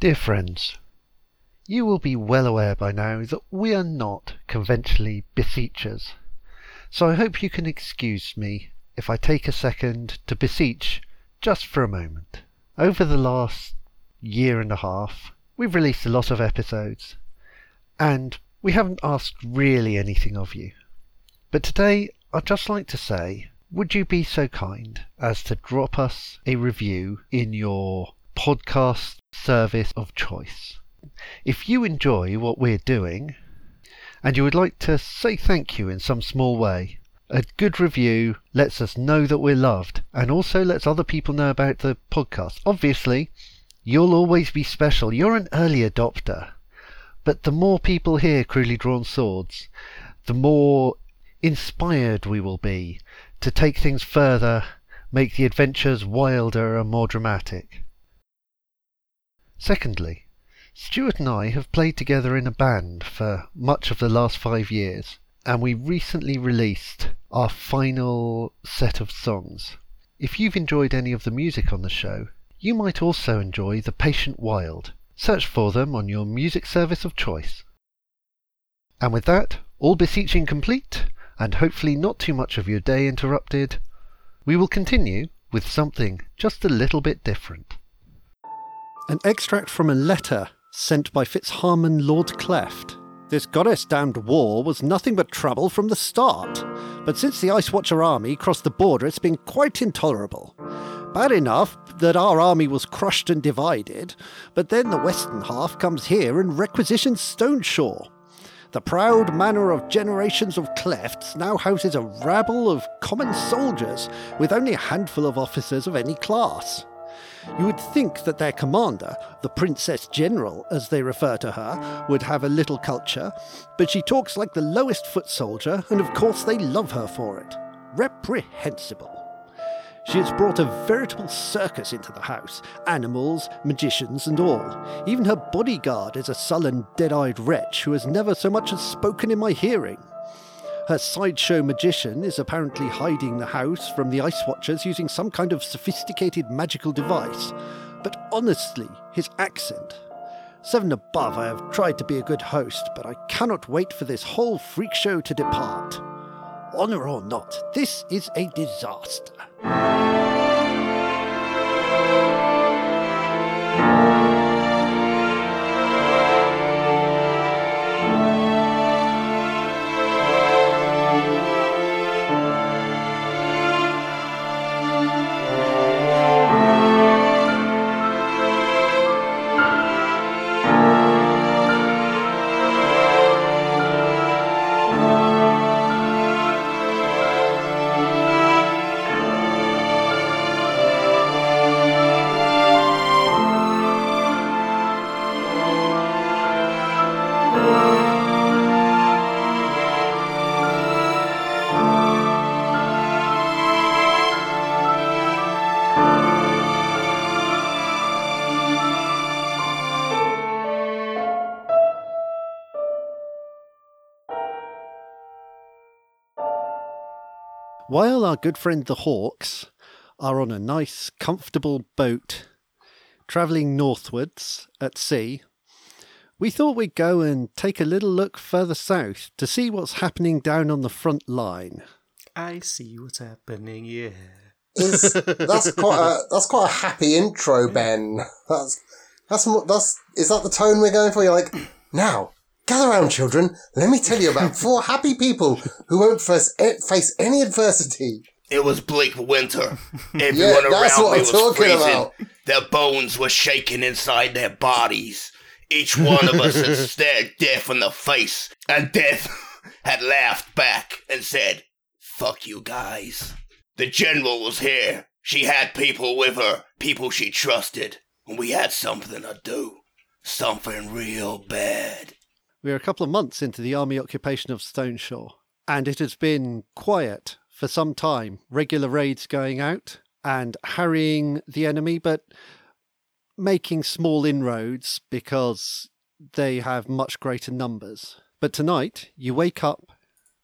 Dear friends, you will be well aware by now that we are not conventionally beseechers, so I hope you can excuse me if I take a second to beseech just for a moment. Over the last year and a half, we've released a lot of episodes, and we haven't asked really anything of you. But today, I'd just like to say, would you be so kind as to drop us a review in your podcast service of choice? If you enjoy what we're doing, and you would like to say thank you in some small way, a good review lets us know that we're loved and also lets other people know about the podcast. Obviously, you'll always be special. You're an early adopter. But the more people hear Cruelly Drawn Swords, the more inspired we will be to take things further, make the adventures wilder and more dramatic. Secondly, Stuart and I have played together in a band for much of the last five years, and we recently released our final set of songs. If you've enjoyed any of the music on the show, you might also enjoy The Patient Wild. Search for them on your music service of choice. And with that, all beseeching complete, and hopefully not too much of your day interrupted, we will continue with something just a little bit different. An extract from a letter sent by Fitzharmon Lord Cleft. This goddess damned war was nothing but trouble from the start, but since the Ice Watcher army crossed the border, it's been quite intolerable. Bad enough that our army was crushed and divided, but then the western half comes here and requisitions Stoneshore. The proud manor of generations of clefts now houses a rabble of common soldiers, with only a handful of officers of any class. You would think that their commander, the Princess General as they refer to her, would have a little culture, but she talks like the lowest foot soldier, and of course they love her for it. Reprehensible. She has brought a veritable circus into the house animals, magicians, and all. Even her bodyguard is a sullen, dead eyed wretch who has never so much as spoken in my hearing. Her sideshow magician is apparently hiding the house from the Ice Watchers using some kind of sophisticated magical device. But honestly, his accent. Seven above, I have tried to be a good host, but I cannot wait for this whole freak show to depart. Honour or not, this is a disaster. While our good friend the Hawks are on a nice, comfortable boat travelling northwards at sea, we thought we'd go and take a little look further south to see what's happening down on the front line. I see what's happening, yeah. Is, that's quite a that's quite a happy intro, Ben. That's that's that's is that the tone we're going for? You're like, now gather round, children. Let me tell you about four happy people who won't face, eh, face any adversity. It was bleak winter. Yeah, Everyone that's around what me I'm was freezing. about. Their bones were shaking inside their bodies. Each one of us had stared death in the face, and death had laughed back and said, Fuck you guys. The general was here. She had people with her, people she trusted, and we had something to do. Something real bad. We're a couple of months into the army occupation of Stoneshore, and it has been quiet for some time. Regular raids going out and harrying the enemy, but making small inroads because they have much greater numbers. But tonight, you wake up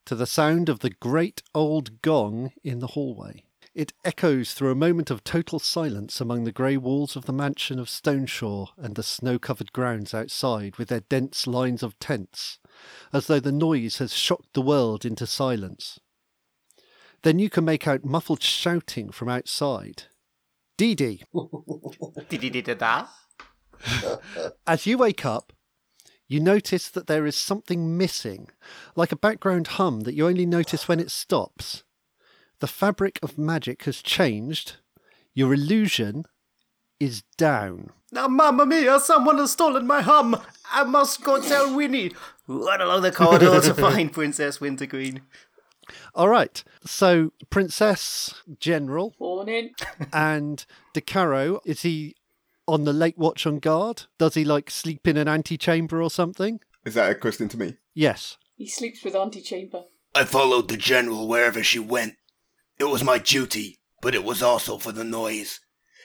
to the sound of the great old gong in the hallway. It echoes through a moment of total silence among the grey walls of the mansion of Stoneshore and the snow covered grounds outside with their dense lines of tents, as though the noise has shocked the world into silence. Then you can make out muffled shouting from outside. Dee Dee, as you wake up, you notice that there is something missing, like a background hum that you only notice when it stops. The fabric of magic has changed. Your illusion is down. Now, Mamma Mia, someone has stolen my hum. I must go tell Winnie. Run along the corridor to find Princess Wintergreen. All right. So, Princess General Morning. and DeCaro, is he on the late watch on guard? Does he like sleep in an antechamber or something? Is that a question to me? Yes. He sleeps with Auntie Chamber. I followed the general wherever she went. It was my duty, but it was also for the noise.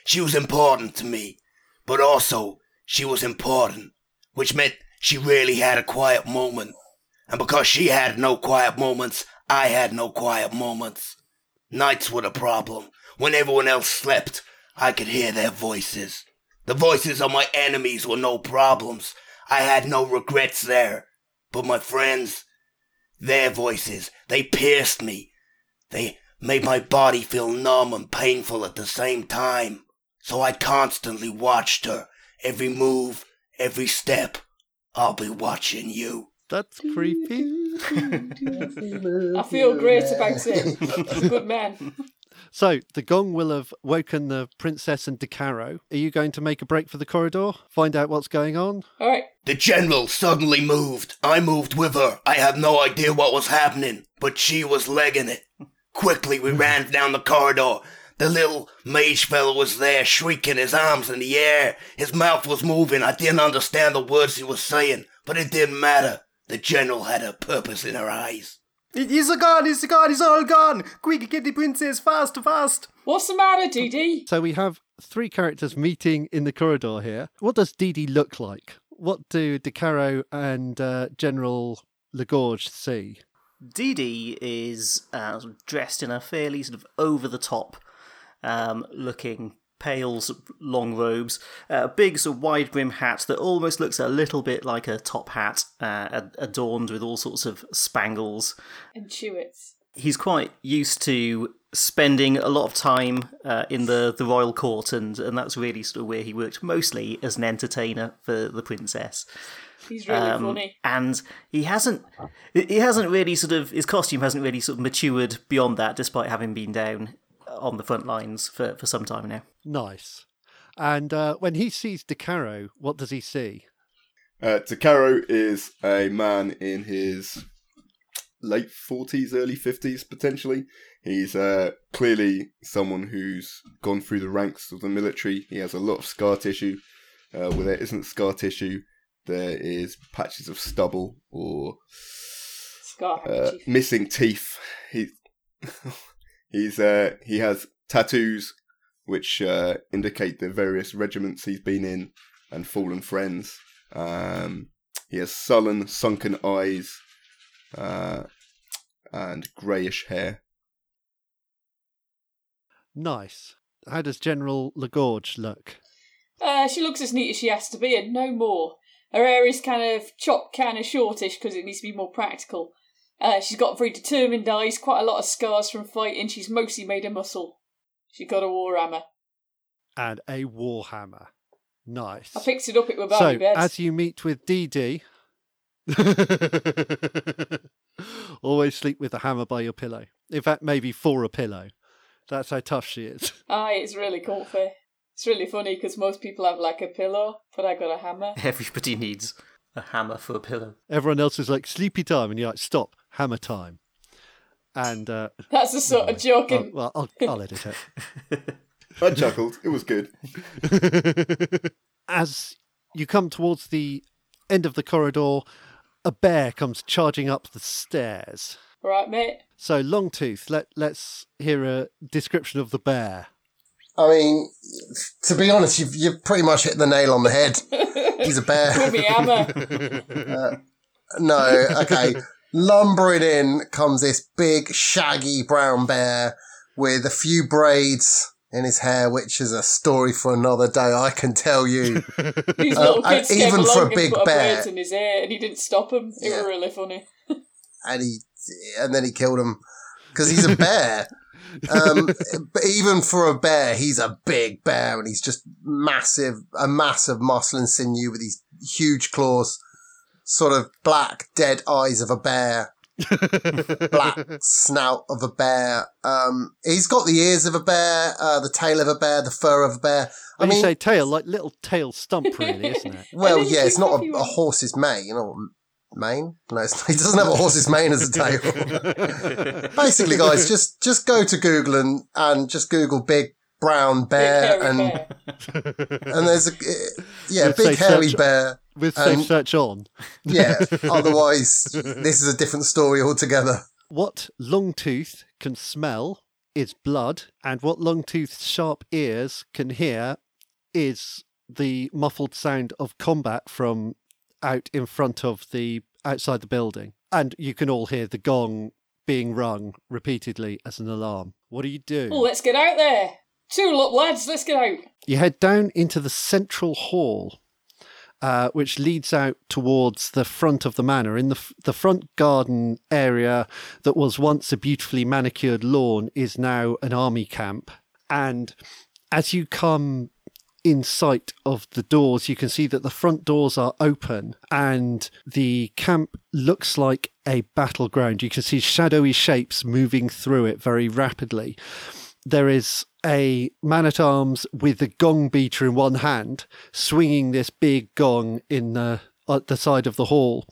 She was important to me, but also she was important, which meant she rarely had a quiet moment. And because she had no quiet moments, I had no quiet moments. Nights were the problem. When everyone else slept, I could hear their voices. The voices of my enemies were no problems. I had no regrets there. But my friends, their voices, they pierced me. They made my body feel numb and painful at the same time. So I constantly watched her. Every move, every step. I'll be watching you. That's creepy. I feel great about it. He's a good man. So, the gong will have woken the princess and DeCaro. Are you going to make a break for the corridor? Find out what's going on? All right. The general suddenly moved. I moved with her. I had no idea what was happening, but she was legging it. Quickly, we ran down the corridor. The little mage fellow was there, shrieking his arms in the air. His mouth was moving. I didn't understand the words he was saying, but it didn't matter. The general had a purpose in her eyes. He's a gone, he's a gone, he's all gone. Quick, get the princess, fast, fast. What's the matter, Dee Dee? So, we have three characters meeting in the corridor here. What does Dee Dee look like? What do DeCaro and uh, General Legorge see? Dee Dee is uh, dressed in a fairly sort of over the top um, looking pale sort of long robes, a big sort of wide brim hat that almost looks a little bit like a top hat, uh, adorned with all sorts of spangles. And Chewits. He's quite used to spending a lot of time uh, in the, the royal court, and, and that's really sort of where he worked mostly as an entertainer for the princess. He's really Um, funny. and he hasn't he hasn't really sort of his costume hasn't really sort of matured beyond that despite having been down on the front lines for, for some time now Nice. And uh, when he sees DeCaro, what does he see? Uh, DeCaro is a man in his late 40s, early 50s, potentially. He's uh, clearly someone who's gone through the ranks of the military. He has a lot of scar tissue. Uh, where there isn't scar tissue, there is patches of stubble or Scar uh, missing teeth. He he's uh, he has tattoos which uh, indicate the various regiments he's been in and fallen friends. Um, he has sullen, sunken eyes uh, and greyish hair. Nice. How does General Lagorge look? Uh, she looks as neat as she has to be, and no more. Her hair is kind of chopped, kind of shortish because it needs to be more practical. Uh, she's got very determined eyes, quite a lot of scars from fighting. She's mostly made of muscle. She's got a war hammer. And a warhammer. Nice. I picked it up. It was so, Barbie as you meet with Dee, always sleep with a hammer by your pillow. In fact, maybe for a pillow. That's how tough she is. Aye, it's really comfy. It's really funny because most people have like a pillow, but I got a hammer. everybody needs a hammer for a pillow Everyone else is like sleepy time, and you're like, stop, hammer time. And uh, That's the sort of joke. oh, in- well, I'll, I'll edit it. I chuckled. It was good. As you come towards the end of the corridor, a bear comes charging up the stairs. Right, mate. So, Longtooth, let, let's hear a description of the bear. I mean, to be honest, you've, you've pretty much hit the nail on the head. He's a bear. With me hammer. No, okay. Lumbering in comes this big, shaggy brown bear with a few braids in his hair, which is a story for another day. I can tell you. These Uh, little and kids came even along for a and big put bear. braid in his hair, and he didn't stop him. It Yeah. was really funny. and he and then he killed him because he's a bear. Um, but even for a bear, he's a big bear, and he's just massive, a massive muscle and sinew with these huge claws, sort of black dead eyes of a bear, black snout of a bear. Um, he's got the ears of a bear, uh, the tail of a bear, the fur of a bear. I When mean, you say tail, like little tail stump, really, isn't it? well, yeah, it's not a, a horse's mane, you know. Mane? No, it's, he doesn't have a horse's mane as a tail. Basically, guys, just just go to Google and and just Google big brown bear hairy and bear. and there's a uh, yeah With big hairy search- bear. With Um, safe search on. Yeah. Otherwise, this is a different story altogether. What Longtooth can smell is blood, and what long Longtooth's sharp ears can hear is the muffled sound of combat from out in front of the outside the building. And you can all hear the gong being rung repeatedly as an alarm. What do you do? Oh, let's get out there. Two up, lads. Let's get out. You head down into the central hall, uh, which leads out towards the front of the manor. In the f- the front garden area that was once a beautifully manicured lawn is now an army camp. And as you come in sight of the doors, you can see that the front doors are open and the camp looks like a battleground. You can see shadowy shapes moving through it very rapidly there is a man at arms with a gong beater in one hand, swinging this big gong in the at the side of the hall.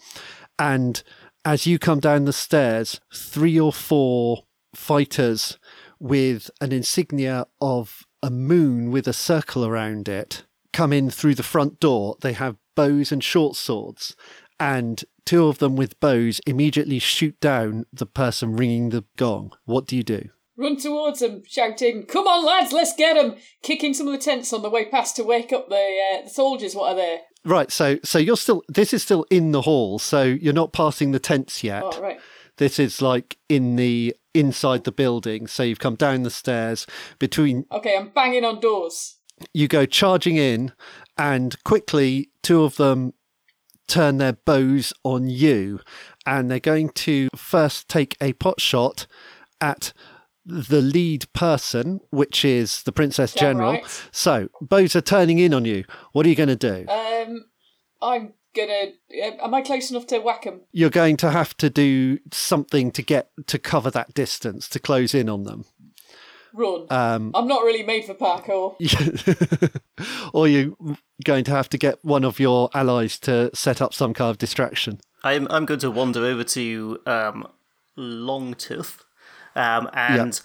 And as you come down the stairs, three or four fighters with an insignia of a moon with a circle around it come in through the front door. They have bows and short swords, and two of them with bows immediately shoot down the person ringing the gong. What do you do? Run towards them, shouting, Come on, lads, let's get them! Kicking some of the tents on the way past to wake up the, uh, the soldiers what are they? Right, so so you're still this is still in the hall, so you're not passing the tents yet. Oh, right. This is like in the inside the building. So you've come down the stairs between Okay, I'm banging on doors. you go charging in and quickly two of them turn their bows on you and they're going to first take a pot shot at the lead person, which is the Princess General. right. So bows are turning in on you. What are you going to do? Um, I'm gonna. Uh, am I close enough to whack them? you're going to have to do something to get to cover that distance to close in on them Run. um I'm not really made for parkour. or you're going to have to get one of your allies to set up some kind of distraction I'm I'm going to wander over to um, Longtooth um, and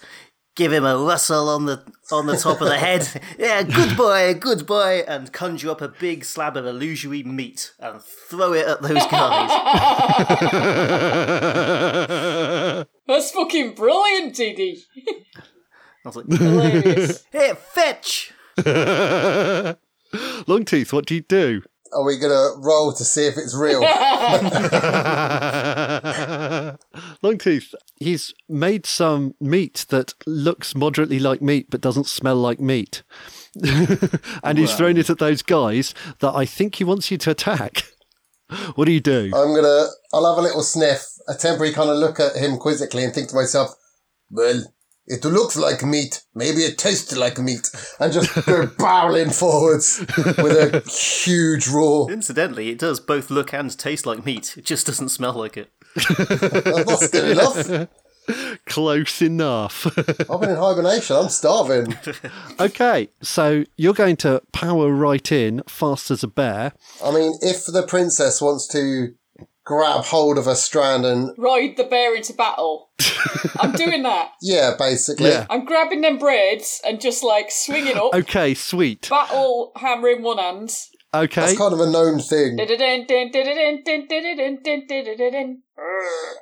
give him a rustle on the on the top of the head. Yeah, good boy, good boy, and conjure up a big slab of illusory meat and throw it at those guys. That's fucking brilliant, TD. I was like, Hilarious. hey, fetch! longtooth what do you do Are we gonna roll to see if it's real? longtooth he's made some meat that looks moderately like meat but doesn't smell like meat and he's thrown it at those guys that i think he wants you to attack what do you do I'm gonna. I'll have a little sniff, a temporary kind of look at him quizzically, and think to myself, "Well, it looks like meat. Maybe it tastes like meat." And just go barreling forwards with a huge roar. Incidentally, it does both look and taste like meat. It just doesn't smell like it. That's good enough. close enough I've been in hibernation. I'm starving. Okay, so you're going to power right in, fast as a bear. I mean, if the princess wants to grab hold of a strand and Ride the bear into battle. I'm doing that. yeah, basically. Yeah. I'm grabbing them braids and just like swinging up. Okay, sweet. Battle hammer in one hand. Okay, That's kind of a known thing.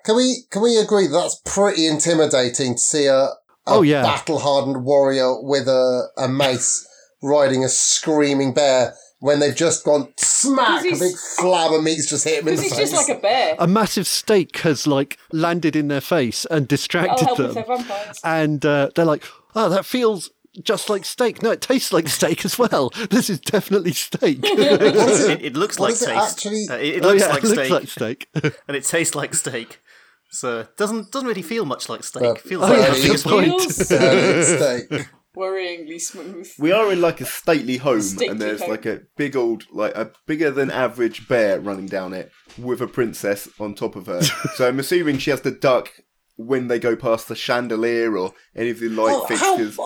Can we can we agree that that's pretty intimidating to see a, a Oh, yeah. battle hardened warrior with a, a mace riding a screaming bear when they've just gone smack! A big flab of meat's just hit him in the Because face. he's just like a bear. A massive steak has like landed in their face and distracted help them, they're vampires. and uh, they're like, "Oh, that feels." Just like steak. No, it tastes like steak as well. This is definitely steak. It, it looks What like steak. it actually- Uh, it, it Oh, looks yeah, like it steak, looks like steak. and it tastes like steak. So it doesn't doesn't really feel much like steak. But- It feels Oh, like yeah, nothing good point. Steak. worryingly smooth. We are in like a stately home, Stately and there's home. like a big old, like a bigger than average bear running down it with a princess on top of her. so I'm assuming she has to duck when they go past the chandelier or any of the light Oh, how, fixtures.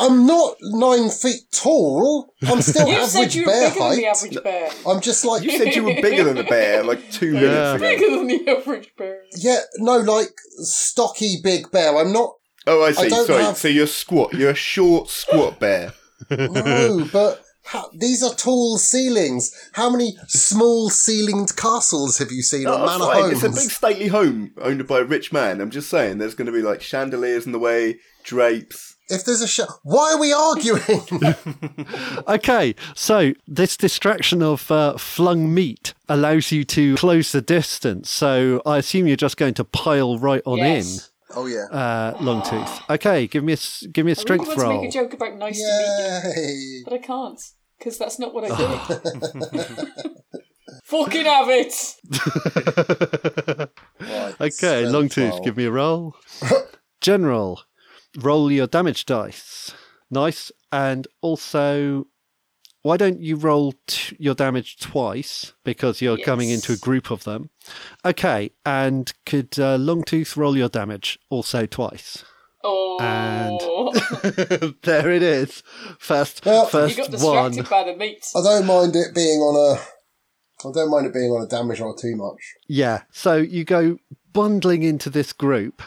I'm not nine feet tall. I'm still You said average you were bear bigger than the height. average bear. I'm just like You said you were bigger than a bear like two minutes ago. Bigger than the average bear. yeah, no, like stocky big bear. I'm not. Oh, I see. don't Sorry. have- So you're squat. You're a short squat bear. No, but how, these are tall ceilings. How many small ceilinged castles have you seen on Oh, manor fine. homes? It's a big stately home owned by a rich man. I'm just saying, there's going to be like chandeliers in the way, drapes. If there's a sh- why are we arguing? Okay, so this distraction of uh, flung meat allows you to close the distance. So I assume you're just going to pile right on Yes. oh yeah. in, uh, Longtooth. Okay, give me a s- give me a I really strength want to roll. make a joke about nice to meet you, but I can't. Because that's not what I do. Fucking have it! Right, Okay, long tooth. roll. give me a roll. General, roll your damage dice. Nice, and also. Why don't you roll t- your damage twice because you're coming into a group of them? Okay, and could uh, Longtooth roll your damage also twice? Oh. there it is. First, Well- you first got one. by the meat. I don't mind it being on a. I don't mind it being on a damage roll too much. Yeah. So you go bundling into this group.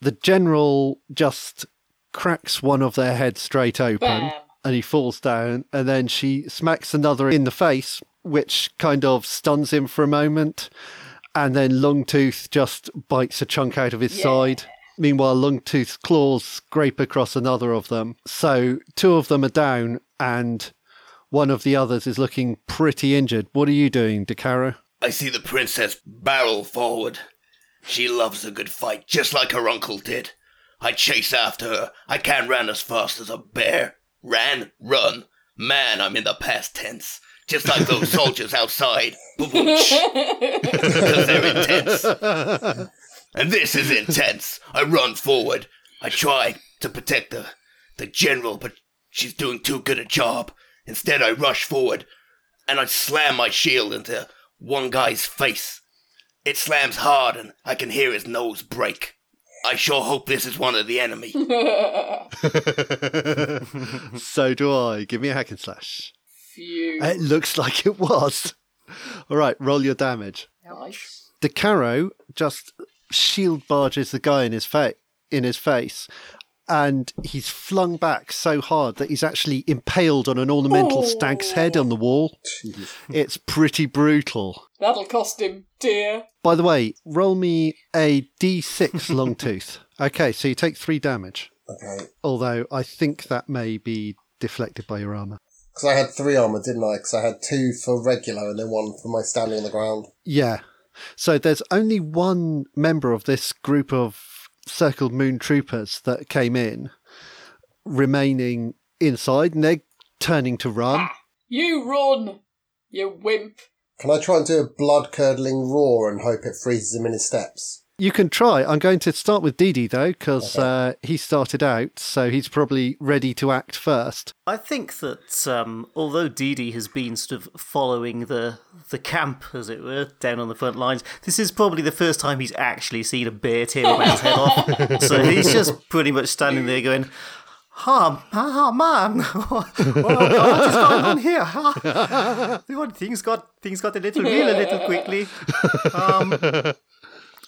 The general just cracks one of their heads straight open Bam. and he falls down. And then she smacks another in the face, which kind of stuns him for a moment. And then Longtooth just bites a chunk out of his Yeah. side. Meanwhile, Longtooth's claws scrape across another of them. So two of them are down, and one of the others is looking pretty injured. What are you doing, DeCaro? I see the princess barrel forward. She loves a good fight, just like her uncle did. I chase after her. I can't run as fast as a bear. Ran, run. Man, I'm in the past tense. Just like those soldiers outside. Because they're intense. And this is intense. I run forward. I try to protect the, the general, but she's doing too good a job. Instead, I rush forward and I slam my shield into one guy's face. It slams hard and I can hear his nose break. I sure hope this is one of the enemy. so do I. Give me a hack and slash. Phew. It looks like it was. All right, roll your damage. Nice. DeCaro just shield barges the guy in his fa- in his face, and he's flung back so hard that he's actually impaled on an ornamental stag's head on the wall. It's pretty brutal. That'll cost him, dear. By the way, roll me a d6 long tooth. Okay, so you take three damage. Okay. Although I think that may be deflected by your armor. Because I had three armor, didn't I? Because I had two for regular and then one for my standing on the ground. Yeah. So there's only one member of this group of circled moon troopers that came in remaining inside and they're turning to run. You run, you wimp. Can I try and do a blood curdling roar and hope it freezes him in his steps? You can try. I'm going to start with Dee Dee though, because uh, he started out, so he's probably ready to act first. I think that um, although Dee Dee has been sort of following the the camp, as it were, down on the front lines, this is probably the first time he's actually seen a bear tear a man's head off. So he's just pretty much standing there going, "Ah, ah, man, what, what is going on here? Things got things got a little real a little quickly." Um,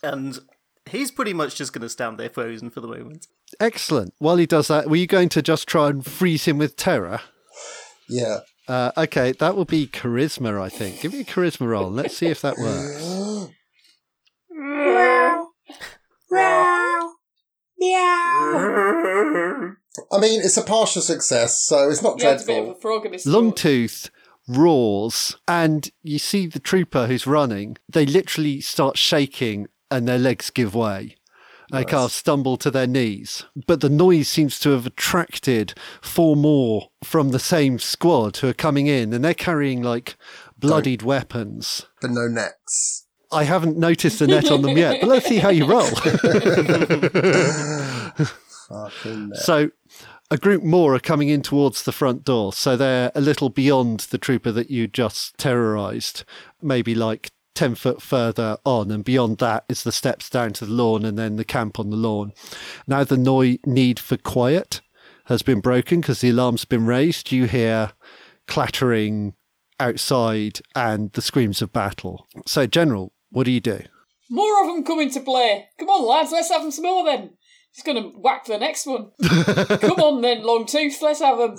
and he's pretty much just going to stand there frozen for the moment. Excellent. While he does that, were you going to just try and freeze him with terror? Yeah. Uh, okay, that will be charisma, I think. Give me a charisma roll. and Let's see if that works. Meow. I mean, it's a partial success, so it's not You had a bit of dreadful. a frog in his Longtooth roars, and you see the trooper who's running. They literally start shaking, and their legs give way. They kind of stumble to their knees. But the noise seems to have attracted four more from the same squad who are coming in, and they're carrying like bloodied weapons. But no nets. I haven't noticed a net on them yet, but let's see how you roll. So, a group more are coming in towards the front door. So they're a little beyond the trooper that you just terrorized, maybe like 10 foot further on. And beyond that is the steps down to the lawn and then the camp on the lawn. Now, the noi- need for quiet has been broken because the alarm's been raised. You hear clattering outside and the screams of battle. So, General, what do you do? More of them come into play. Come on, lads, let's have them some more then. He's going to whack the next one. Come on then, Longtooth, let's have them.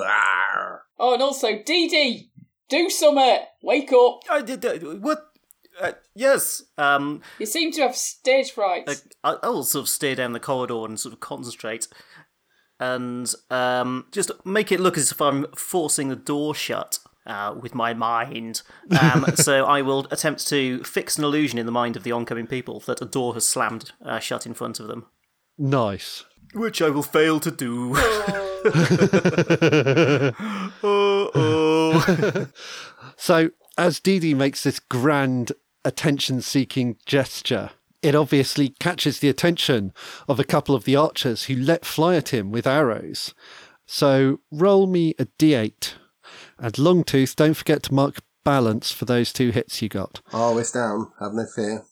Oh, and also, Dee Dee, do summer. Wake up. I did. Uh, what? Uh, yes. Um. You seem to have stage fright. I, I- I'll sort of stare down the corridor and sort of concentrate, and um, just make it look as if I'm forcing the door shut. Uh, with my mind. Um, so I will attempt to fix an illusion in the mind of the oncoming people that a door has slammed uh, shut in front of them. Nice. Which I will fail to do. oh, oh. So, as Dee Dee makes this grand attention seeking gesture, it obviously catches the attention of a couple of the archers who let fly at him with arrows. So, roll me a d8. And Longtooth, don't forget to mark balance for those two hits you got. Oh, it's down. Have no fear.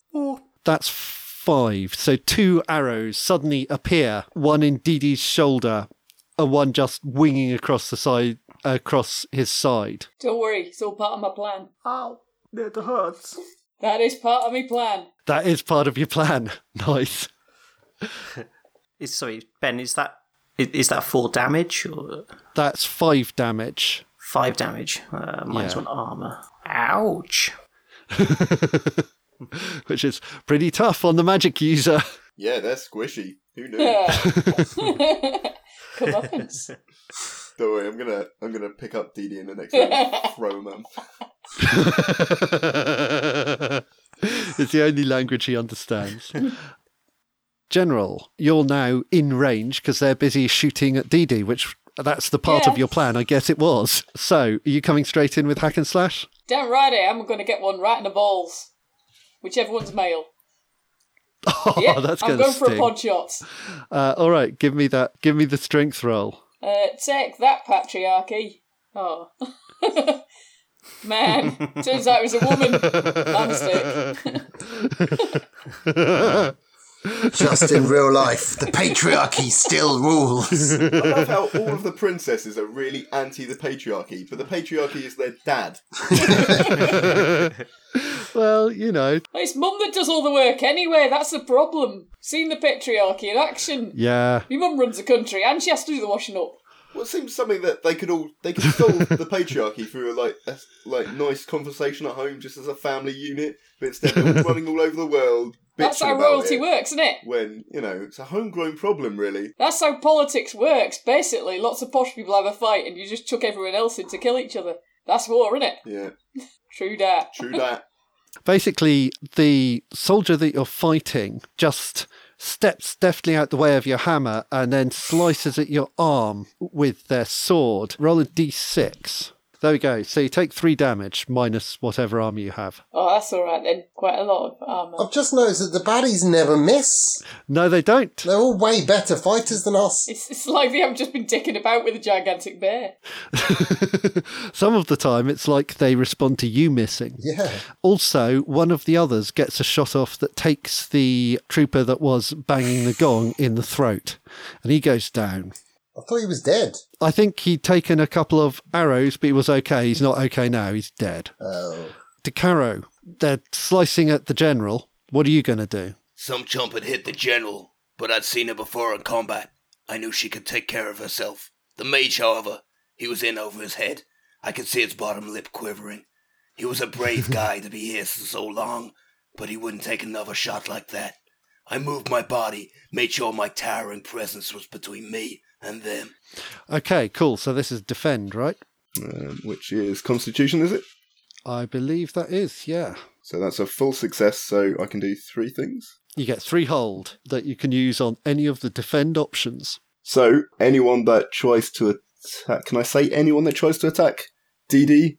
That's five. So, two arrows suddenly appear one in Dee Dee's shoulder and one just winging across the side. Across his side. Don't worry, it's all part of my plan. Ow. It hurts. That is part of my plan. That is part of your plan. Nice. Is, sorry, Ben, is that is, is that four damage or That's five damage. five damage? Uh, minus Yeah. one armor. Ouch. which is pretty tough on the magic user. Yeah, they're squishy. Who knew? Comeuppance. Don't worry, I'm gonna I'm gonna pick up Dee Dee in the next round and throw him at him. it's the only language he understands. General, you're now in range because they're busy shooting at Dee Dee, which that's the part of your plan. I guess it was. So, are you coming straight in with hack and slash? Damn right I am. I'm going to get one right in the balls. Whichever one's male. Oh, Yeah, that's I'm going to going for a pod shot. Uh, all right, give me that. Give me the strength roll. Uh, take that, patriarchy. Oh. Man, turns out it was a woman. Mistake. Just in real life, the patriarchy still rules. I love how all of the princesses are really anti the patriarchy, but the patriarchy is their dad. Well, you know, It's mum that does all the work anyway, that's the problem. Seen the patriarchy in action. yeah. My mum runs the country and she has to do the washing up. Well, it seems something that they could all they could solve the patriarchy through a, like a like nice conversation at home, just as a family unit. But instead, they're all running all over the world. That's how about royalty it, works, isn't it? When you know it's a homegrown problem, really. That's how politics works. Basically, lots of posh people have a fight and you just chuck everyone else in to kill each other. That's war, isn't it? Yeah, True that. true that. Basically, the soldier that you're fighting just steps deftly out the way of your hammer and then slices at your arm with their sword. Roll a d6. There we go. So you take three damage minus whatever armor you have. Oh, that's alright then. Quite a lot of armour. I've just noticed that the baddies never miss. No, they don't. They're all way better fighters than us. It's, it's like they haven't just been dicking about with a gigantic bear. Some of the time, it's like they respond to you missing. Yeah. Also, one of the others gets a shot off that takes the trooper that was banging the gong in the throat, and he goes down. I thought he was dead. I think he'd taken a couple of arrows, but he was okay. He's not okay now. He's dead. Oh. DeCaro, they're slicing at the general. What are you going to do? Some chump had hit the general, but I'd seen her before in combat. I knew she could take care of herself. The mage, however, he was in over his head. I could see his bottom lip quivering. He was a brave guy to be here for so long, but he wouldn't take another shot like that. I moved my body, made sure my towering presence was between me and them. Okay, cool. So this is defend, right? um, which is Constitution, is it? I believe that is, yeah. So that's a full success. So I can do three things. You get three hold that you can use on any of the defend options. So anyone that tries to attack, can I say anyone that tries to attack Dee Dee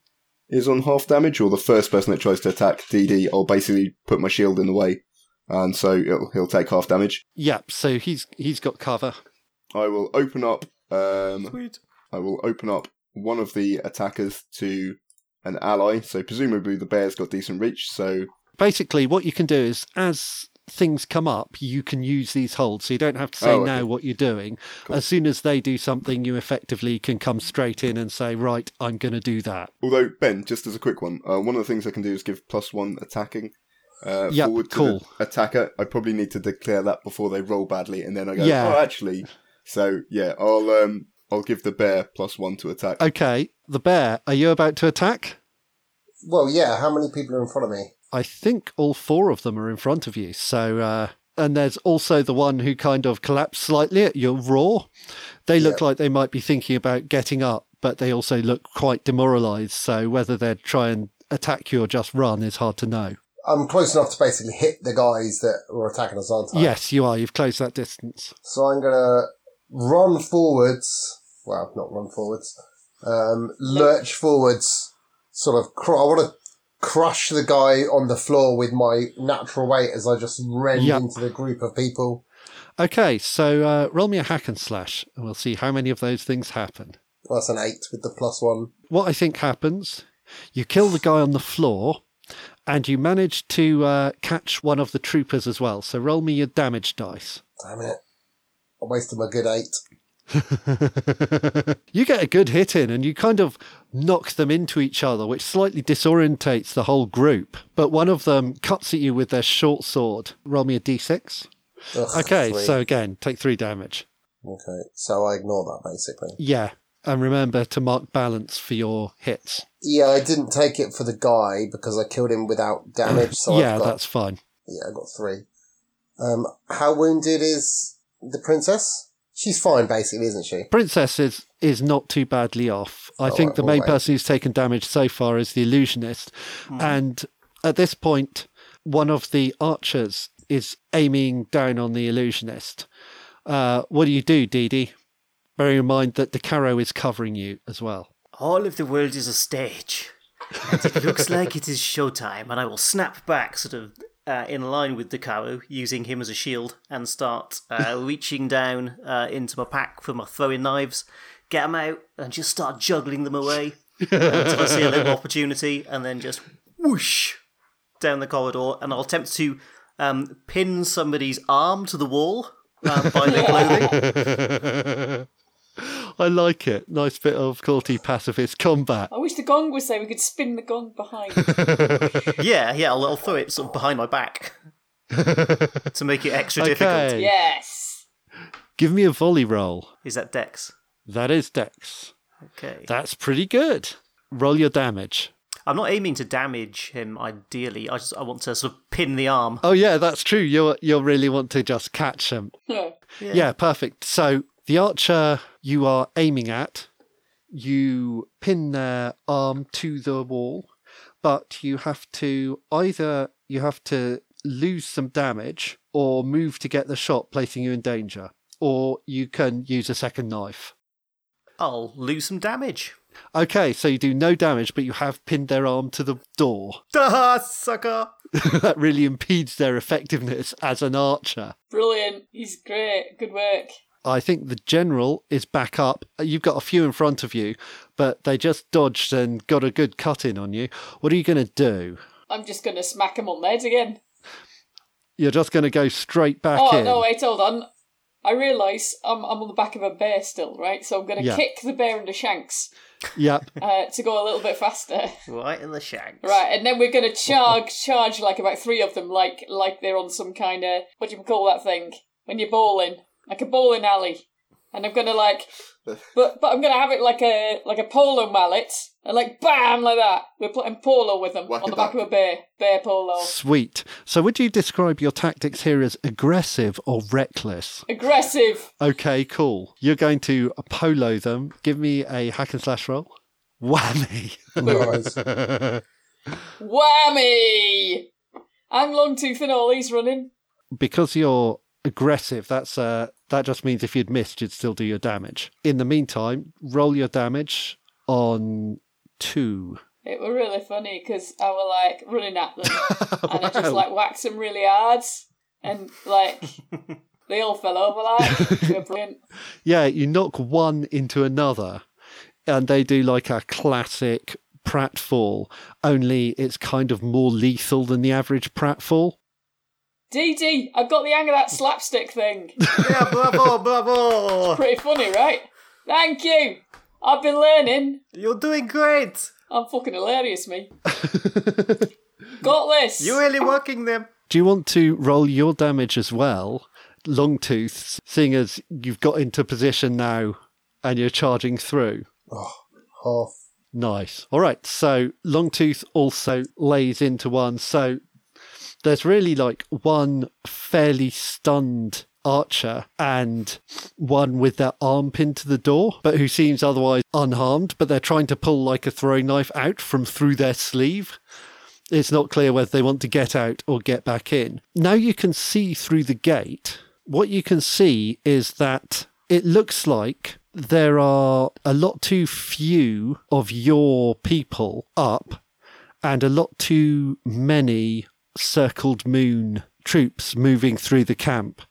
is on half damage, or the first person that tries to attack Dee Dee, I'll basically put my shield in the way, and so it'll, he'll take half damage. Yep, so he's he's got cover. I will open up. Um, Sweet. I will open up one of the attackers to an ally. So presumably the bear's got decent reach. So Basically, what you can do is as things come up, you can use these holds. So you don't have to say Oh, okay. now what you're doing. Cool. As soon as they do something, you effectively can come straight in and say, right, I'm going to do that. although Ben, just as a quick one, uh, one of the things I can do is give plus one attacking. Uh, Yep, forward to cool. the attacker. I probably need to declare that before they roll badly, and then I go, Yeah. oh, actually. So yeah, I'll um, I'll give the bear plus one to attack. Okay, the bear, are you about to attack? Well, yeah. How many people are in front of me? I think all four of them are in front of you. So, uh, and there's also the one who kind of collapsed slightly at your roar. They look Yeah. like they might be thinking about getting up, but they also look quite demoralized. So, whether they'd try and attack you or just run is hard to know. I'm close enough to basically hit the guys that were attacking us, aren't I? Yes, you are. You've closed that distance. So I'm gonna run forwards. Well, not run forwards. Um, lurch forwards. Sort of. Cr- I want to crush the guy on the floor with my natural weight as I just rend Yep. into the group of people. Okay, so uh, roll me a hack and slash, and we'll see how many of those things happen. That's an eight with the plus one. What I think happens, you kill the guy on the floor, and you manage to uh, catch one of the troopers as well. So roll me your damage dice. Damn it! I wasted my good eight. you get a good hit in and you kind of knock them into each other, which slightly disorientates the whole group. But one of them cuts at you with their short sword. Roll me a d6. Ugh, Okay, three. so again, take three damage. okay, so I ignore that basically. Yeah, and remember to mark balance for your hits. Yeah, I didn't take it for the guy because I killed him without damage. So yeah, I've got, that's fine. yeah, I got three. Um, how wounded is the princess? She's fine, basically, isn't she? Princess is, is not too badly off. I All think right, the main right. person who's taken damage so far is the illusionist. And at this point, one of the archers is aiming down on the illusionist. Uh, what do you do, Dee Dee? Bearing in mind that DeCaro is covering you as well. All of the world is a stage, and it looks like it is showtime. And I will snap back, sort of uh, in line with DeCaro, using him as a shield, and start uh, reaching down uh, into my pack for my throwing knives, get them out, and just start juggling them away until I see a little opportunity, and then just whoosh down the corridor, and I'll attempt to um, pin somebody's arm to the wall um, by their clothing. I like it. Nice bit of quality pacifist combat. I wish the gong was there. We could spin the gong behind. Yeah, yeah, I'll, I'll throw it sort of behind my back to make it extra difficult. Okay. yes. Give me a volley roll. Is that Dex? That is Dex. Okay. That's pretty good. Roll your damage. I'm not aiming to damage him. Ideally, I just I want to sort of pin the arm. Oh yeah, that's true. You you really want to just catch him. Huh. Yeah. perfect. So the archer you are aiming at, you pin their arm to the wall, but you have to either you have to lose some damage or move to get the shot, placing you in danger, or you can use a second knife. I'll lose some damage. Okay, so you do no damage, but you have pinned their arm to the door. Da sucker! that really impedes their effectiveness as an archer. Brilliant. He's great. Good work. I think the general is back up. You've got a few in front of you, but they just dodged and got a good cut in on you. What are you going to do? I'm just going to smack him on the head again. You're just going to go straight back oh, in. no, wait, hold on. I realise I'm, I'm on the back of a bear still, right? So I'm going to Yeah. kick the bear in the shanks Yep. uh, to go a little bit faster. Right in the shanks. Right, and then we're going to charge, charge like about three of them, like like they're on some kind of what do you call that thing when you're bowling, like a bowling alley. And I'm gonna like, but but I'm gonna have it like a like a polo mallet, and like bam like that. We're playing polo with them Whack on the it back back. of a bear, bear polo. Sweet. So, would you describe your tactics here as aggressive or reckless? Aggressive. Okay, cool. You're going to polo them. Give me a hack and slash roll. Whammy. Nice. Whammy! I'm Longtooth and all he's running. because you're aggressive, that's uh, that just means if you'd missed, you'd still do your damage. In the meantime, roll your damage on two. It were really funny because I were like running at them and I just like whacked them really hard and like they all fell over like. Brilliant. Yeah, you knock one into another, and they do like a classic pratfall, only it's kind of more lethal than the average pratfall. Dee Dee, I got the hang of that slapstick thing. Yeah, bravo, bravo! Pretty funny, right? Thank you. I've been learning. You're doing great! I'm fucking hilarious, me. got this. You're really working them. Do you want to roll your damage as well, Longtooth, seeing as you've got into position now and you're charging through? Oh, half. Nice. All right. So Longtooth also lays into one. So there's really like one fairly stunned archer and one with their arm pinned to the door, but who seems otherwise unharmed. But they're trying to pull like a throwing knife out from through their sleeve. It's not clear whether they want to get out or get back in. Now you can see through the gate. What you can see is that it looks like there are a lot too few of your people up and a lot too many circled moon troops moving through the camp.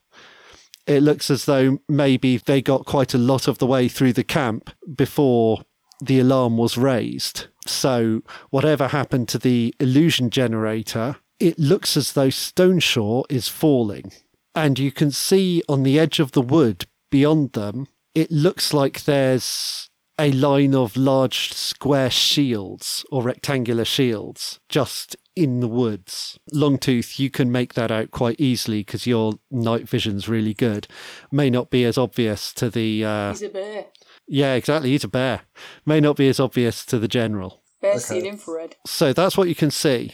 It looks as though maybe they got quite a lot of the way through the camp before the alarm was raised. So, whatever happened to the illusion generator, it looks as though Stoneshore is falling. And you can see on the edge of the wood beyond them, it looks like there's a line of large square shields or rectangular shields just in the woods. Longtooth, you can make that out quite easily because your night vision's really good. May not be as obvious to the. Uh, He's a bear. yeah, exactly. He's a bear. May not be as obvious to the general. Bear seen infrared. So that's what you can see.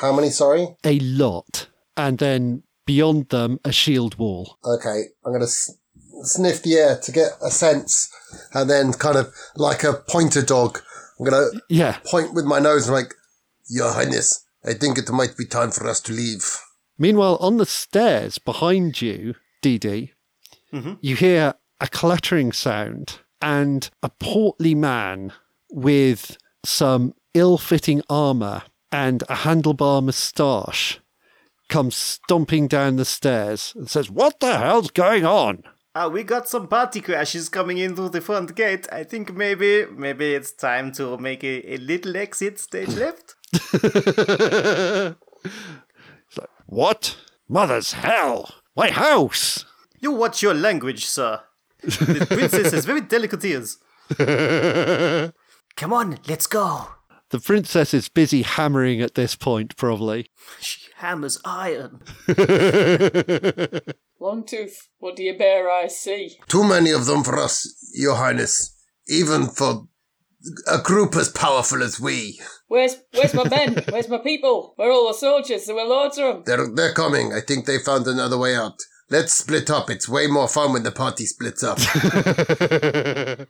How many, sorry? A lot. And then beyond them, a shield wall. Okay, I'm going to s- sniff the air to get a sense, and then kind of like a pointer dog, I'm going to Yeah. point with my nose and like, Your Highness, I think it might be time for us to leave. Meanwhile, on the stairs behind you, Dee Dee, mm-hmm. you hear a clattering sound and a portly man with some ill fitting armour and a handlebar moustache comes stomping down the stairs and says, What the hell's going on? Ah, we got some party crashes coming in through the front gate. I think maybe, maybe it's time to make a, a little exit stage left. Like, What? Mother's hell! My house! You watch your language, sir. The princess has very delicate ears. Come on, let's go. The princess is busy hammering at this point, probably. She hammers iron. Longtooth, what do you bear I see? Too many of them for us, Your Highness, even for a group as powerful as we. Where's where's my men? Where's my people? Where are all the soldiers? There were loads of them. They're, they're coming. I think they found another way out. Let's split up. It's way more fun when the party splits up.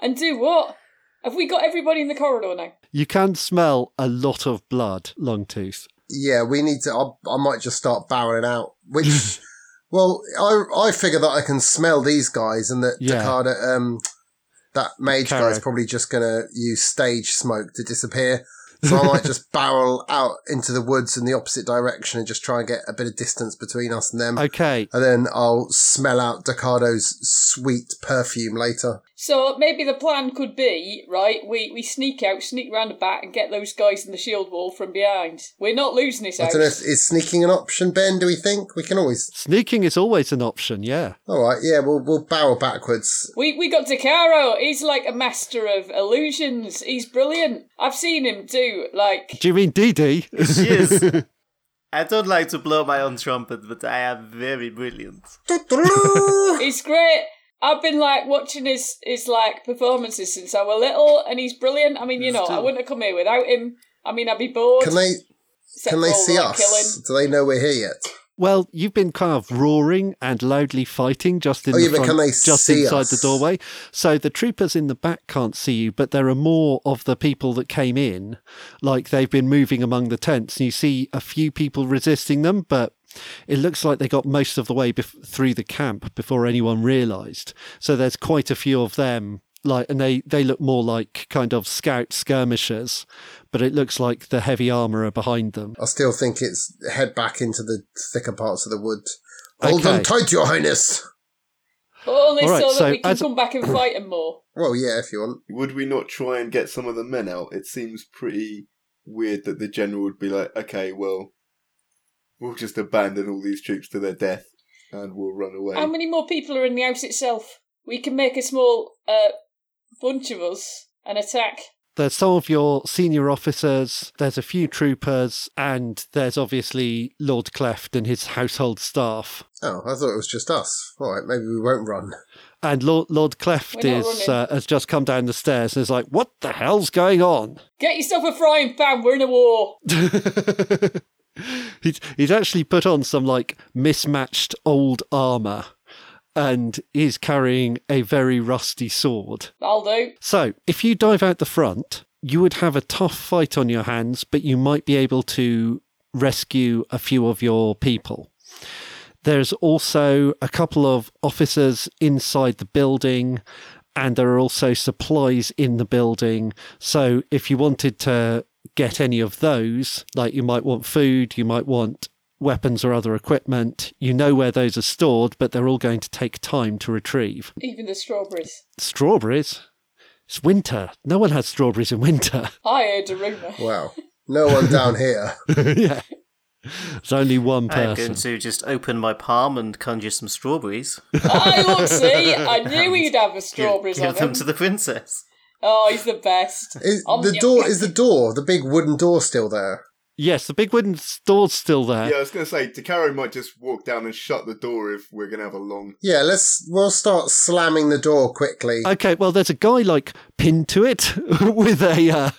And do what? Have we got everybody in the corridor now? You can smell a lot of blood, Longtooth. yeah, we need to. I, I might just start barreling out. Which, well, I I figure that I can smell these guys, and that Yeah. DeCaro, um, that mage Caro. guy's probably just gonna use stage smoke to disappear. So I might just barrel out into the woods in the opposite direction and just try and get a bit of distance between us and them. Okay, And then I'll smell out DeCaro's sweet perfume later. So maybe the plan could be, right, we, we sneak out, sneak round the back and get those guys in the shield wall from behind. We're not losing this I house. don't know if is sneaking an option, Ben. Do we think we can always? sneaking is always an option, yeah. All right, yeah, we'll we'll barrel backwards. We we got DeCaro. He's like a master of illusions. He's brilliant. I've seen him do like Do you mean Dee Dee? She is. I don't like to blow my own trumpet, but I am very brilliant. he's great. I've been like watching his his like performances since I was little, and he's brilliant. I mean, you know, I wouldn't have come here without him. I mean, I'd be bored. Can they can they see the us? killing. Do they know we're here yet? Well, you've been kind of roaring and loudly fighting just in Oh, the front, just inside us? the doorway. So the troopers in the back can't see you, but there are more of the people that came in, like they've been moving among the tents, and you see a few people resisting them, but it looks like they got most of the way bef- through the camp before anyone realised. So there's quite a few of them. Like, and they, they look more like kind of scout skirmishers, but it looks like the heavy armour are behind them. I still think it's head back into the thicker parts of the wood. Hold Okay. on tight, Your Highness. Only All right, so that so we can as- come back and fight them more. Well, yeah, if you want. Would we not try and get some of the men out? It seems pretty weird that the general would be like, okay, well, we'll just abandon all these troops to their death and we'll run away. How many more people are in the house itself? We can make a small uh, bunch of us and attack. There's some of your senior officers, there's a few troopers, and there's obviously Lord Cleft and his household staff. Oh, I thought it was just us. All right, maybe we won't run. And Lord, Lord Cleft is uh, has just come down the stairs and is like, "What the hell's going on?" Get yourself a frying pan. We're in a war. he's he's actually put on some like mismatched old armor, and is carrying a very rusty sword. I'll do. So, if you dive out the front, you would have a tough fight on your hands, but you might be able to rescue a few of your people. There's also a couple of officers inside the building, and there are also supplies in the building. So, if you wanted to get any of those, like you might want food, you might want weapons or other equipment, you know where those are stored, but they're all going to take time to retrieve. Even the strawberries. Strawberries? It's winter. No one has strawberries in winter. I heard a rumour. Wow. No one down here. yeah. There's only one I'm person. going to just open my palm and conjure some strawberries. I look, see, I knew he'd have the Give, strawberries give on them him. to the princess. Oh, he's the best. Is Um, the door? Is the door? The big wooden door still there? Yes, the big wooden door's still there. yeah, I was going to say, DeCaro might just walk down and shut the door if we're going to have a long. Yeah. Let's. We'll start slamming the door quickly. Okay, well, there's a guy like pinned to it with a uh,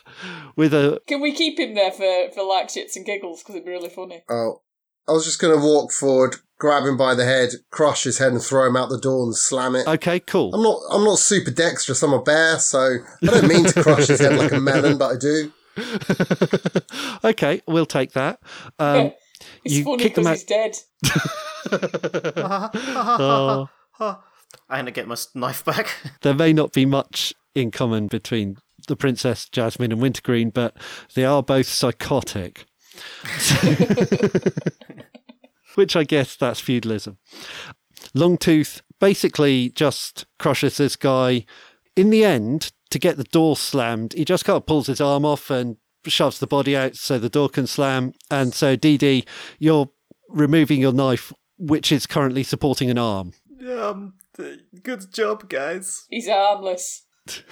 with a. Can we keep him there for, for like shits and giggles? Because it'd be really funny. Oh, I was just going to walk forward, grab him by the head, crush his head, and throw him out the door and slam it. Okay, cool. I'm not. I'm not super dexterous. I'm a bear, so I don't mean to crush his head like a melon, but I do. okay, we'll take that. Um, It's you funny kick them because out- he's dead. oh, I'm going to get my knife back. there may not be much in common between the Princess Jasmine and Wintergreen, but they are both psychotic. Which I guess that's feudalism. Longtooth basically just crushes this guy. In the end, to get the door slammed, he just kind of pulls his arm off and shoves the body out so the door can slam. And so, Dee Dee, you're removing your knife, which is currently supporting an arm. um, good job, guys. He's armless.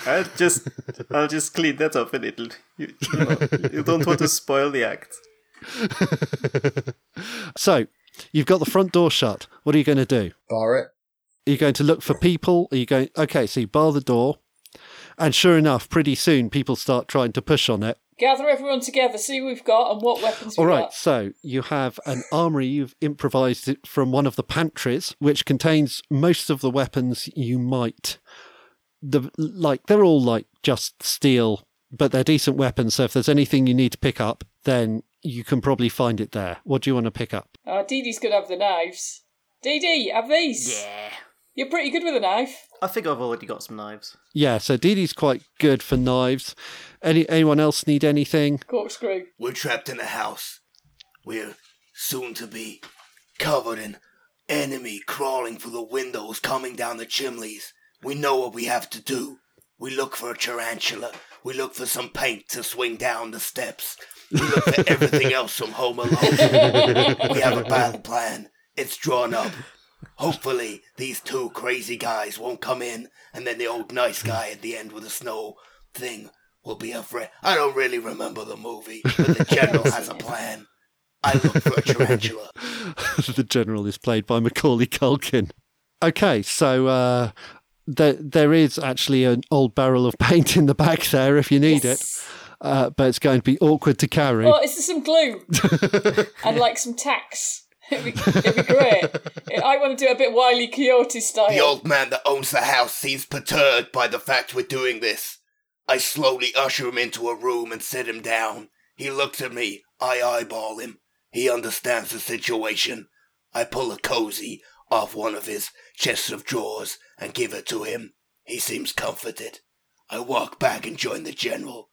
I'll just, I'll just clean that off a little. You, you, know, you don't want to spoil the act. So, you've got the front door shut. What are you going to do? Bar it. Are you going to look for people? Are you going? Okay, so you bar the door, and sure enough, pretty soon people start trying to push on it. Gather everyone together, see what we've got and what weapons we've All right, got. so you have an armory you've improvised it from one of the pantries, which contains most of the weapons you might. The like they're all like just steel, but they're decent weapons. So if there's anything you need to pick up, then you can probably find it there. What do you want to pick up? Uh, Dee Dee's gonna have the knives. Dee Dee, have these. Yeah. You're pretty good with a knife. I think I've already got some knives. Yeah, so Dee Dee's quite good for knives. Any anyone else need anything? Corkscrew. We're trapped in a house. We're soon to be covered in enemy crawling through the windows, coming down the chimneys. We know what we have to do. We look for a tarantula. We look for some paint to swing down the steps. We look for everything else from Home Alone. we have a battle plan. It's drawn up. Hopefully, these two crazy guys won't come in, and then the old nice guy at the end with the snow thing will be a threat. I don't really remember the movie, but the general has a plan. I look for a tarantula. the general is played by Macaulay Culkin. Okay, so uh, there there is actually an old barrel of paint in the back there if you need it, uh, but it's going to be awkward to carry. Oh, is there some glue? and like some tacks. It'd be, it'd be great. I want to do a bit Wiley Coyote style. The old man that owns the house seems perturbed by the fact we're doing this. I slowly usher him into a room and sit him down. He looks at me. I eyeball him. He understands the situation. I pull a cozy off one of his chests of drawers and give it to him. He seems comforted. I walk back and join the general.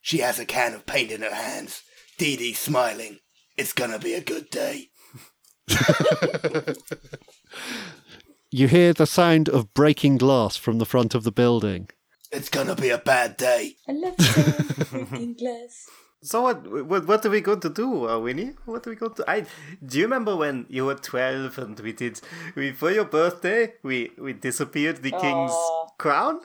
She has a can of paint in her hands. Dee Dee's smiling. It's gonna be a good day. You hear the sound of breaking glass from the front of the building. It's gonna be a bad day. I love the sound of breaking glass. So what, what? What are we going to do, uh, Winnie? What are we going to? I do you remember when you were twelve and we did we for your birthday we we disappeared the king's Aw. crown.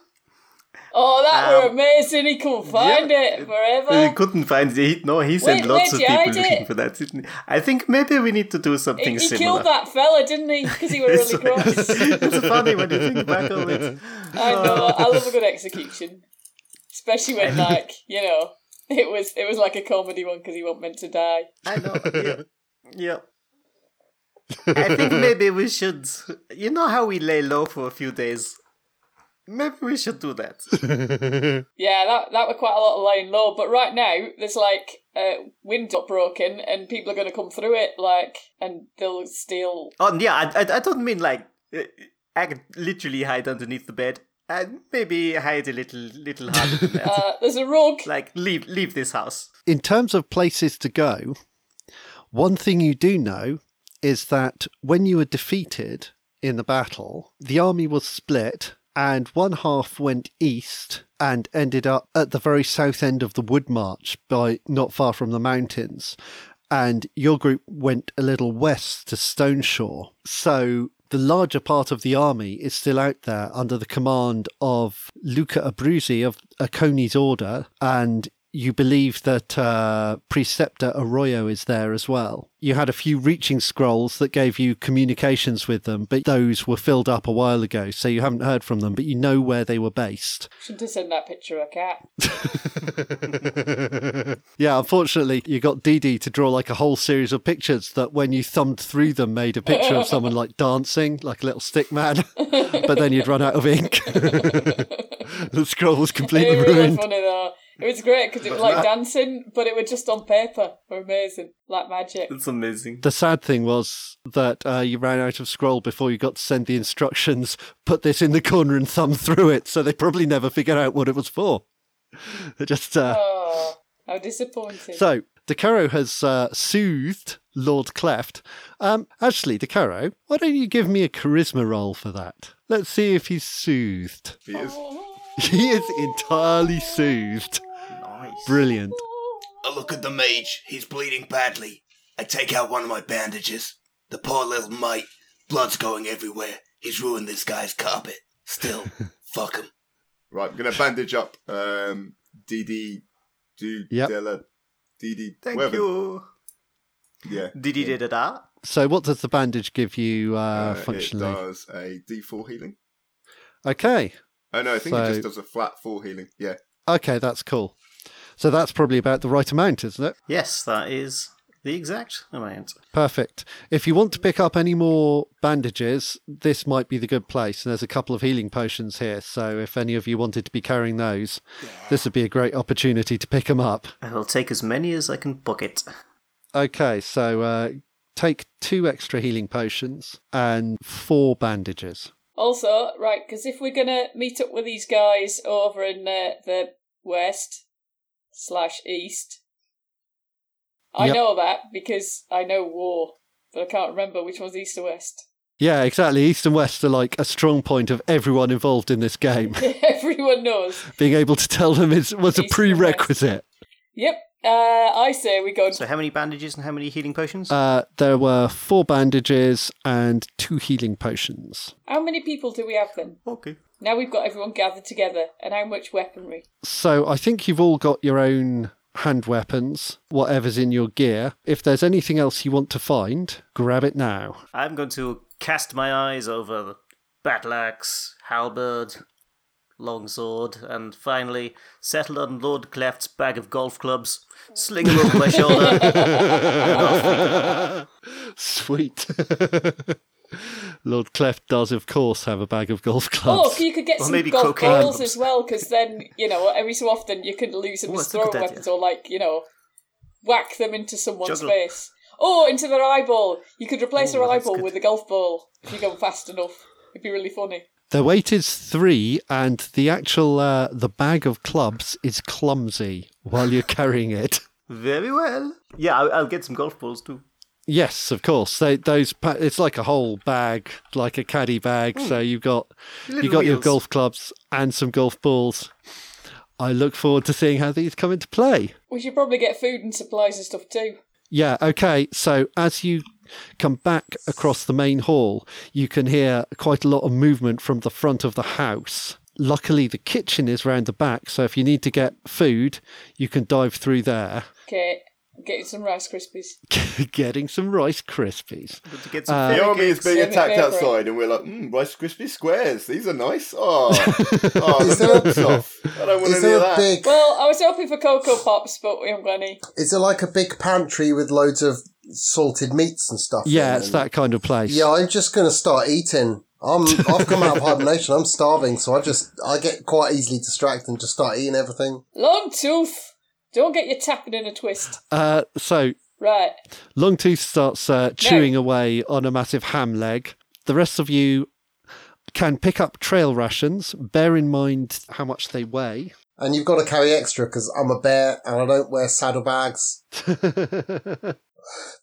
Oh, that were Um, amazing. He couldn't find yeah. it forever. He couldn't find it. No, he sent Wait, lots where'd of people looking it? for that. didn't he? I think maybe we need to do something he similar. killed that fella, didn't he? Because he was really cross. it's funny when you think back on it. I know. I love a good execution, especially when, like, you know, it was it was like a comedy one because he wasn't meant to die. I know. Yeah. yeah. I think maybe we should. You know how we lay low for a few days. Maybe we should do that. Yeah, that that were quite a lot of laying low. But right now, there's like uh, wind got broken, and people are going to come through it, like, and they'll steal. Oh yeah, I, I, I don't mean like uh, I could literally hide underneath the bed and maybe hide a little little harder than that. Uh, there's a rug. like leave leave this house. In terms of places to go, one thing you do know is that when you were defeated in the battle, the army was split and one half went east and ended up at the very south end of the wood march by not far from the mountains and your group went a little west to Stoneshore. So the larger part of the army is still out there under the command of Luca Abruzzi of Aconi's order, and you believe that uh, Preceptor Arroyo is there as well. You had a few reaching scrolls that gave you communications with them, but those were filled up a while ago, so you haven't heard from them, but you know where they were based. Shouldn't have sent that picture of a cat. yeah, unfortunately, you got Dee Dee to draw like a whole series of pictures that, when you thumbed through them, made a picture of someone like dancing, like a little stick man. but then you'd run out of ink. the scroll was It completely was really ruined. funny though. It was great because it was like dancing, but it was just on paper. It were amazing, like magic. It's amazing. The sad thing was that uh, you ran out of scroll before you got to send the instructions. Put this in the corner and thumb through it, so they probably never figured out what it was for. They just uh, Oh, how disappointing. So, DeCaro has uh, soothed Lord Cleft. Um, actually, DeCaro, why don't you give me a charisma roll for that? Let's see if he's soothed. He is. He is entirely soothed. Nice. Brilliant. I look at the mage. He's bleeding badly. I take out one of my bandages. The poor little mite. Blood's going everywhere. He's ruined this guy's carpet. Still, fuck him. Right, I'm gonna bandage up um DD do Yep. Della DD Thank whatever. you. Yeah. Did he da da? So, what does the bandage give you uh, Uh, it does a D4 healing. Okay. Oh no, I think it just does a flat 4 healing. Yeah. Okay, that's cool. So, that's probably about the right amount, isn't it? Yes, that is the exact amount. Perfect. If you want to pick up any more bandages, this might be the good place. And there's a couple of healing potions here. So if any of you wanted to be carrying those, this would be a great opportunity to pick them up. I will take as many as I can bucket. Okay, so uh, take two extra healing potions and four bandages. Also, right, because if we're gonna meet up with these guys over in uh, the west slash east, I Yep. know that because I know war, but I can't remember which one's east or west. Yeah, exactly. East and West are like a strong point of everyone involved in this game. Everyone knows. Being able to tell them is was a East and West. prerequisite. Yep. Uh, I say we go. So how many bandages and how many healing potions? Uh, there were four bandages and two healing potions. How many people do we have then? okay. Now we've got everyone gathered together, and how much weaponry? So I think you've all got your own hand weapons, whatever's in your gear. If there's anything else you want to find, grab it now. I'm going to cast my eyes over the battle axe, halberd, longsword, and finally settle on Lord Cleft's bag of golf clubs, sling them over my shoulder. and off we go. Sweet. Lord Cleft does, of course, have a bag of golf clubs. Oh, clubs. you could get Or some maybe golf cocaine balls as well, because then you know every so often you could lose them Oh, as that's a good throwing idea. weapons, or like you know, whack them into someone's Juggle. face. Oh, into their eyeball. You could replace Ooh, their that's eyeball good. with a golf ball if you go fast enough. It'd be really funny. The weight is three, and the actual uh, the bag of clubs is clumsy while you're carrying it. Very well. Yeah, I'll, I'll get some golf balls too. Yes, of course. They, those it's like a whole bag, like a caddy bag. So hmm. you've got you Little got your golf clubs and some golf balls. I look forward to seeing how these come into play. We should probably get food and supplies and stuff too. Yeah, okay. So as you come back across the main hall, you can hear quite a lot of movement from the front of the house. Luckily, the kitchen is round the back, so if you need to get food, you can dive through there. Okay, getting some Rice Krispies. Getting some Rice Krispies. Good to get some Uh, The fairy army is cakes. being attacked outside, and we're like, mm, Rice Krispie squares. These are nice. Oh, oh Is the there a- milk's off. I don't want Is any of that. big? Well, I was hoping for Cocoa Pops, but we haven't got any. Is it like a big pantry with loads of salted meats and stuff? Yeah, it's it? that kind of place. Yeah, I'm just gonna start eating. I'm I've come out of hibernation. I'm starving, so I just I get quite easily distracted and just start eating everything. Long tooth. Don't get your tapping in a twist. Uh, so Right. Longtooth starts uh, chewing away on a massive ham leg. The rest of you can pick up trail rations. Bear in mind how much they weigh. And you've got to carry extra because I'm a bear and I don't wear saddlebags.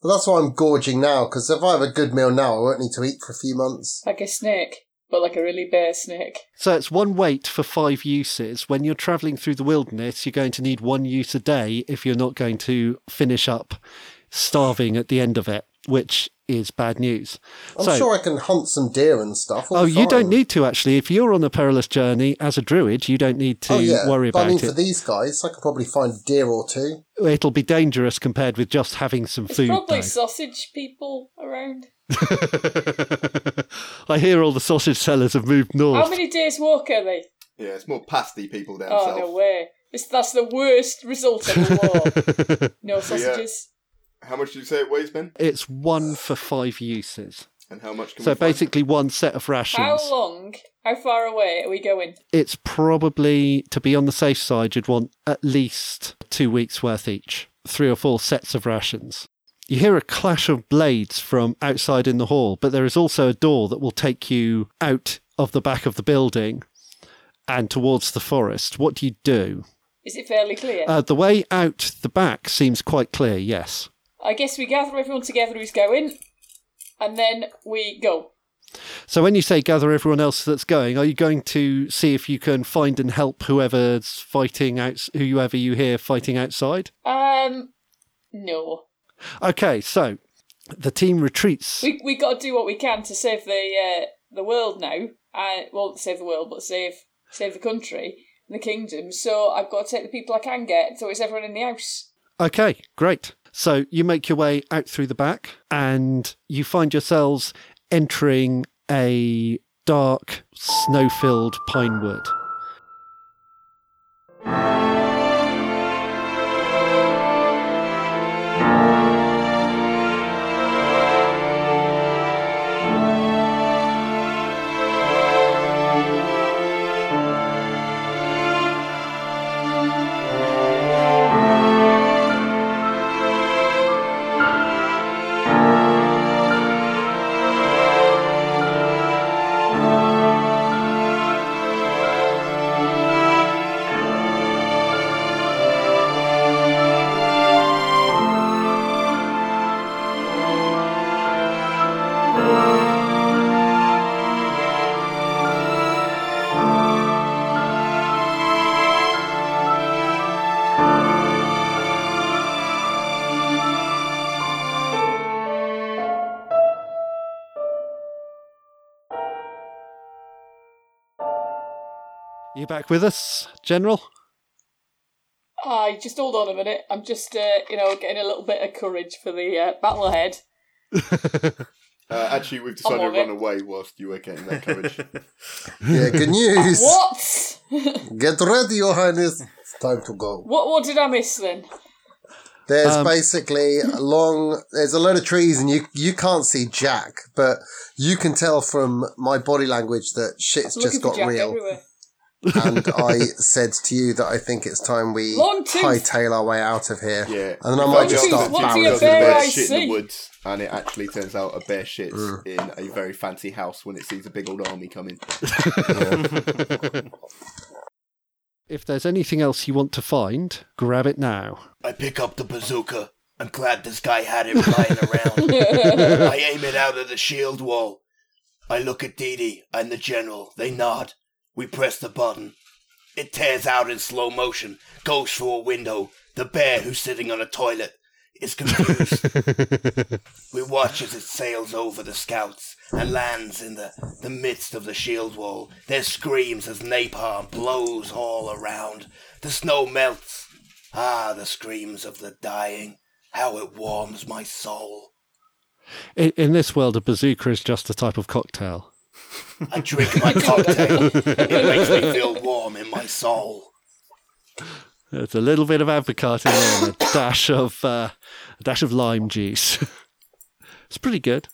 But that's why I'm gorging now because if I have a good meal now, I won't need to eat for a few months. Like a snake, but like a really bare snake. so it's one weight for five uses. When you're travelling through the wilderness, you're going to need one use a day if you're not going to finish up starving at the end of it, which is bad news. I'm so, sure I can hunt some deer and stuff. Oh, be you don't need to actually. If you're on a perilous journey as a druid, you don't need to oh, yeah. worry but about I mean, it. for these guys, I could probably find a deer or two. It'll be dangerous compared with just having some There's food. probably though. sausage people around. I hear all the sausage sellers have moved north. How many days walk are they? Yeah, it's more pasty people down Oh, south. no way. This, that's the worst result of a war. No sausages. How much did you say it weighs, Ben? It's one for five uses. And how much can So we find? basically, one set of rations. How long, how far away are we going? It's probably, to be on the safe side, you'd want at least two weeks' worth each. Three or four sets of rations. You hear a clash of blades from outside in the hall, but there is also a door that will take you out of the back of the building and towards the forest. What do you do? Is it fairly clear? Uh, the way out the back seems quite clear, yes. I guess we gather everyone together who's going, and then we go. So when you say gather everyone else that's going, are you going to see if you can find and help whoever's fighting out, whoever you hear fighting outside? Um, no. Okay, so the team retreats. We we got to do what we can to save the uh, the world now. I won't save the world, but save save the country, the kingdom. So I've got to take the people I can get. So it's everyone in the house. Okay, great. So you make your way out through the back and you find yourselves entering a dark, snow filled pine wood. You back with us, General? I just hold on a minute. I'm just uh, you know getting a little bit of courage for the uh, battle ahead. Uh, actually, we've decided to run it. away whilst you were getting that courage. Yeah, good news. What? Get ready, Your Highness. It's time to go. what? What did I miss then? There's Um, basically a long. There's a load of trees, and you you can't see Jack, but you can tell from my body language that shit's just got real. everywhere. And I said to you that I think it's time we Long tooth. hightail our way out of here. Yeah. And then I might just up start to What do Jack you barreling. because bear the bear eyes shit in the woods, and it actually turns out a bear shits Mm. in a very fancy house when it sees a big old army coming. If there's anything else you want to find, grab it now. I pick up the bazooka. I'm glad this guy had it lying around. I aim it out of the shield wall. I look at Dee Dee and the general. They nod. We press the button. It tears out in slow motion, goes through a window. The bear, who's sitting on a toilet, is confused. we watch as it sails over the scouts and lands in the, the midst of the shield wall. There screams as napalm blows all around. The snow melts. Ah, the screams of the dying. How it warms my soul. In, in this world, a bazooka is just a type of cocktail. I drink my cocktail. It makes me feel warm in my soul. There's a little bit of apricot in there and a dash of uh, a dash of lime juice. it's pretty good.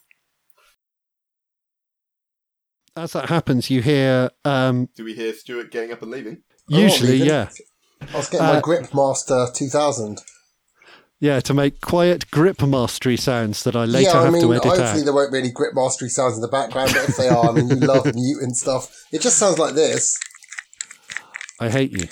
As that happens, you hear um, Do we hear Stuart getting up and leaving? usually, leaving. yeah, I was getting my Uh, Grip Master 2000. Yeah, to make quiet grip mastery sounds that I later yeah, I have mean, to edit hopefully out. there won't be any Grip Mastery sounds in the background, but if they are, I mean, you love mute and stuff. It just sounds like this. I hate you.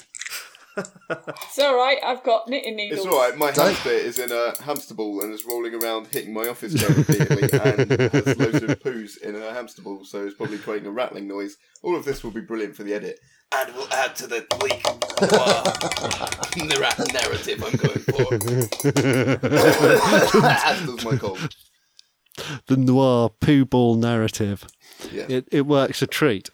It's all right. I've got knitting needles. It's alright, my Don't- hamster is in a hamster ball and is rolling around hitting my office chair repeatedly and has loads of poos in a hamster ball, so it's probably creating a rattling noise. All of this will be brilliant for the edit. And we'll add to the bleak noir narrative I'm going for. As does my cold. The noir poo ball narrative. Yeah. It, it works a treat.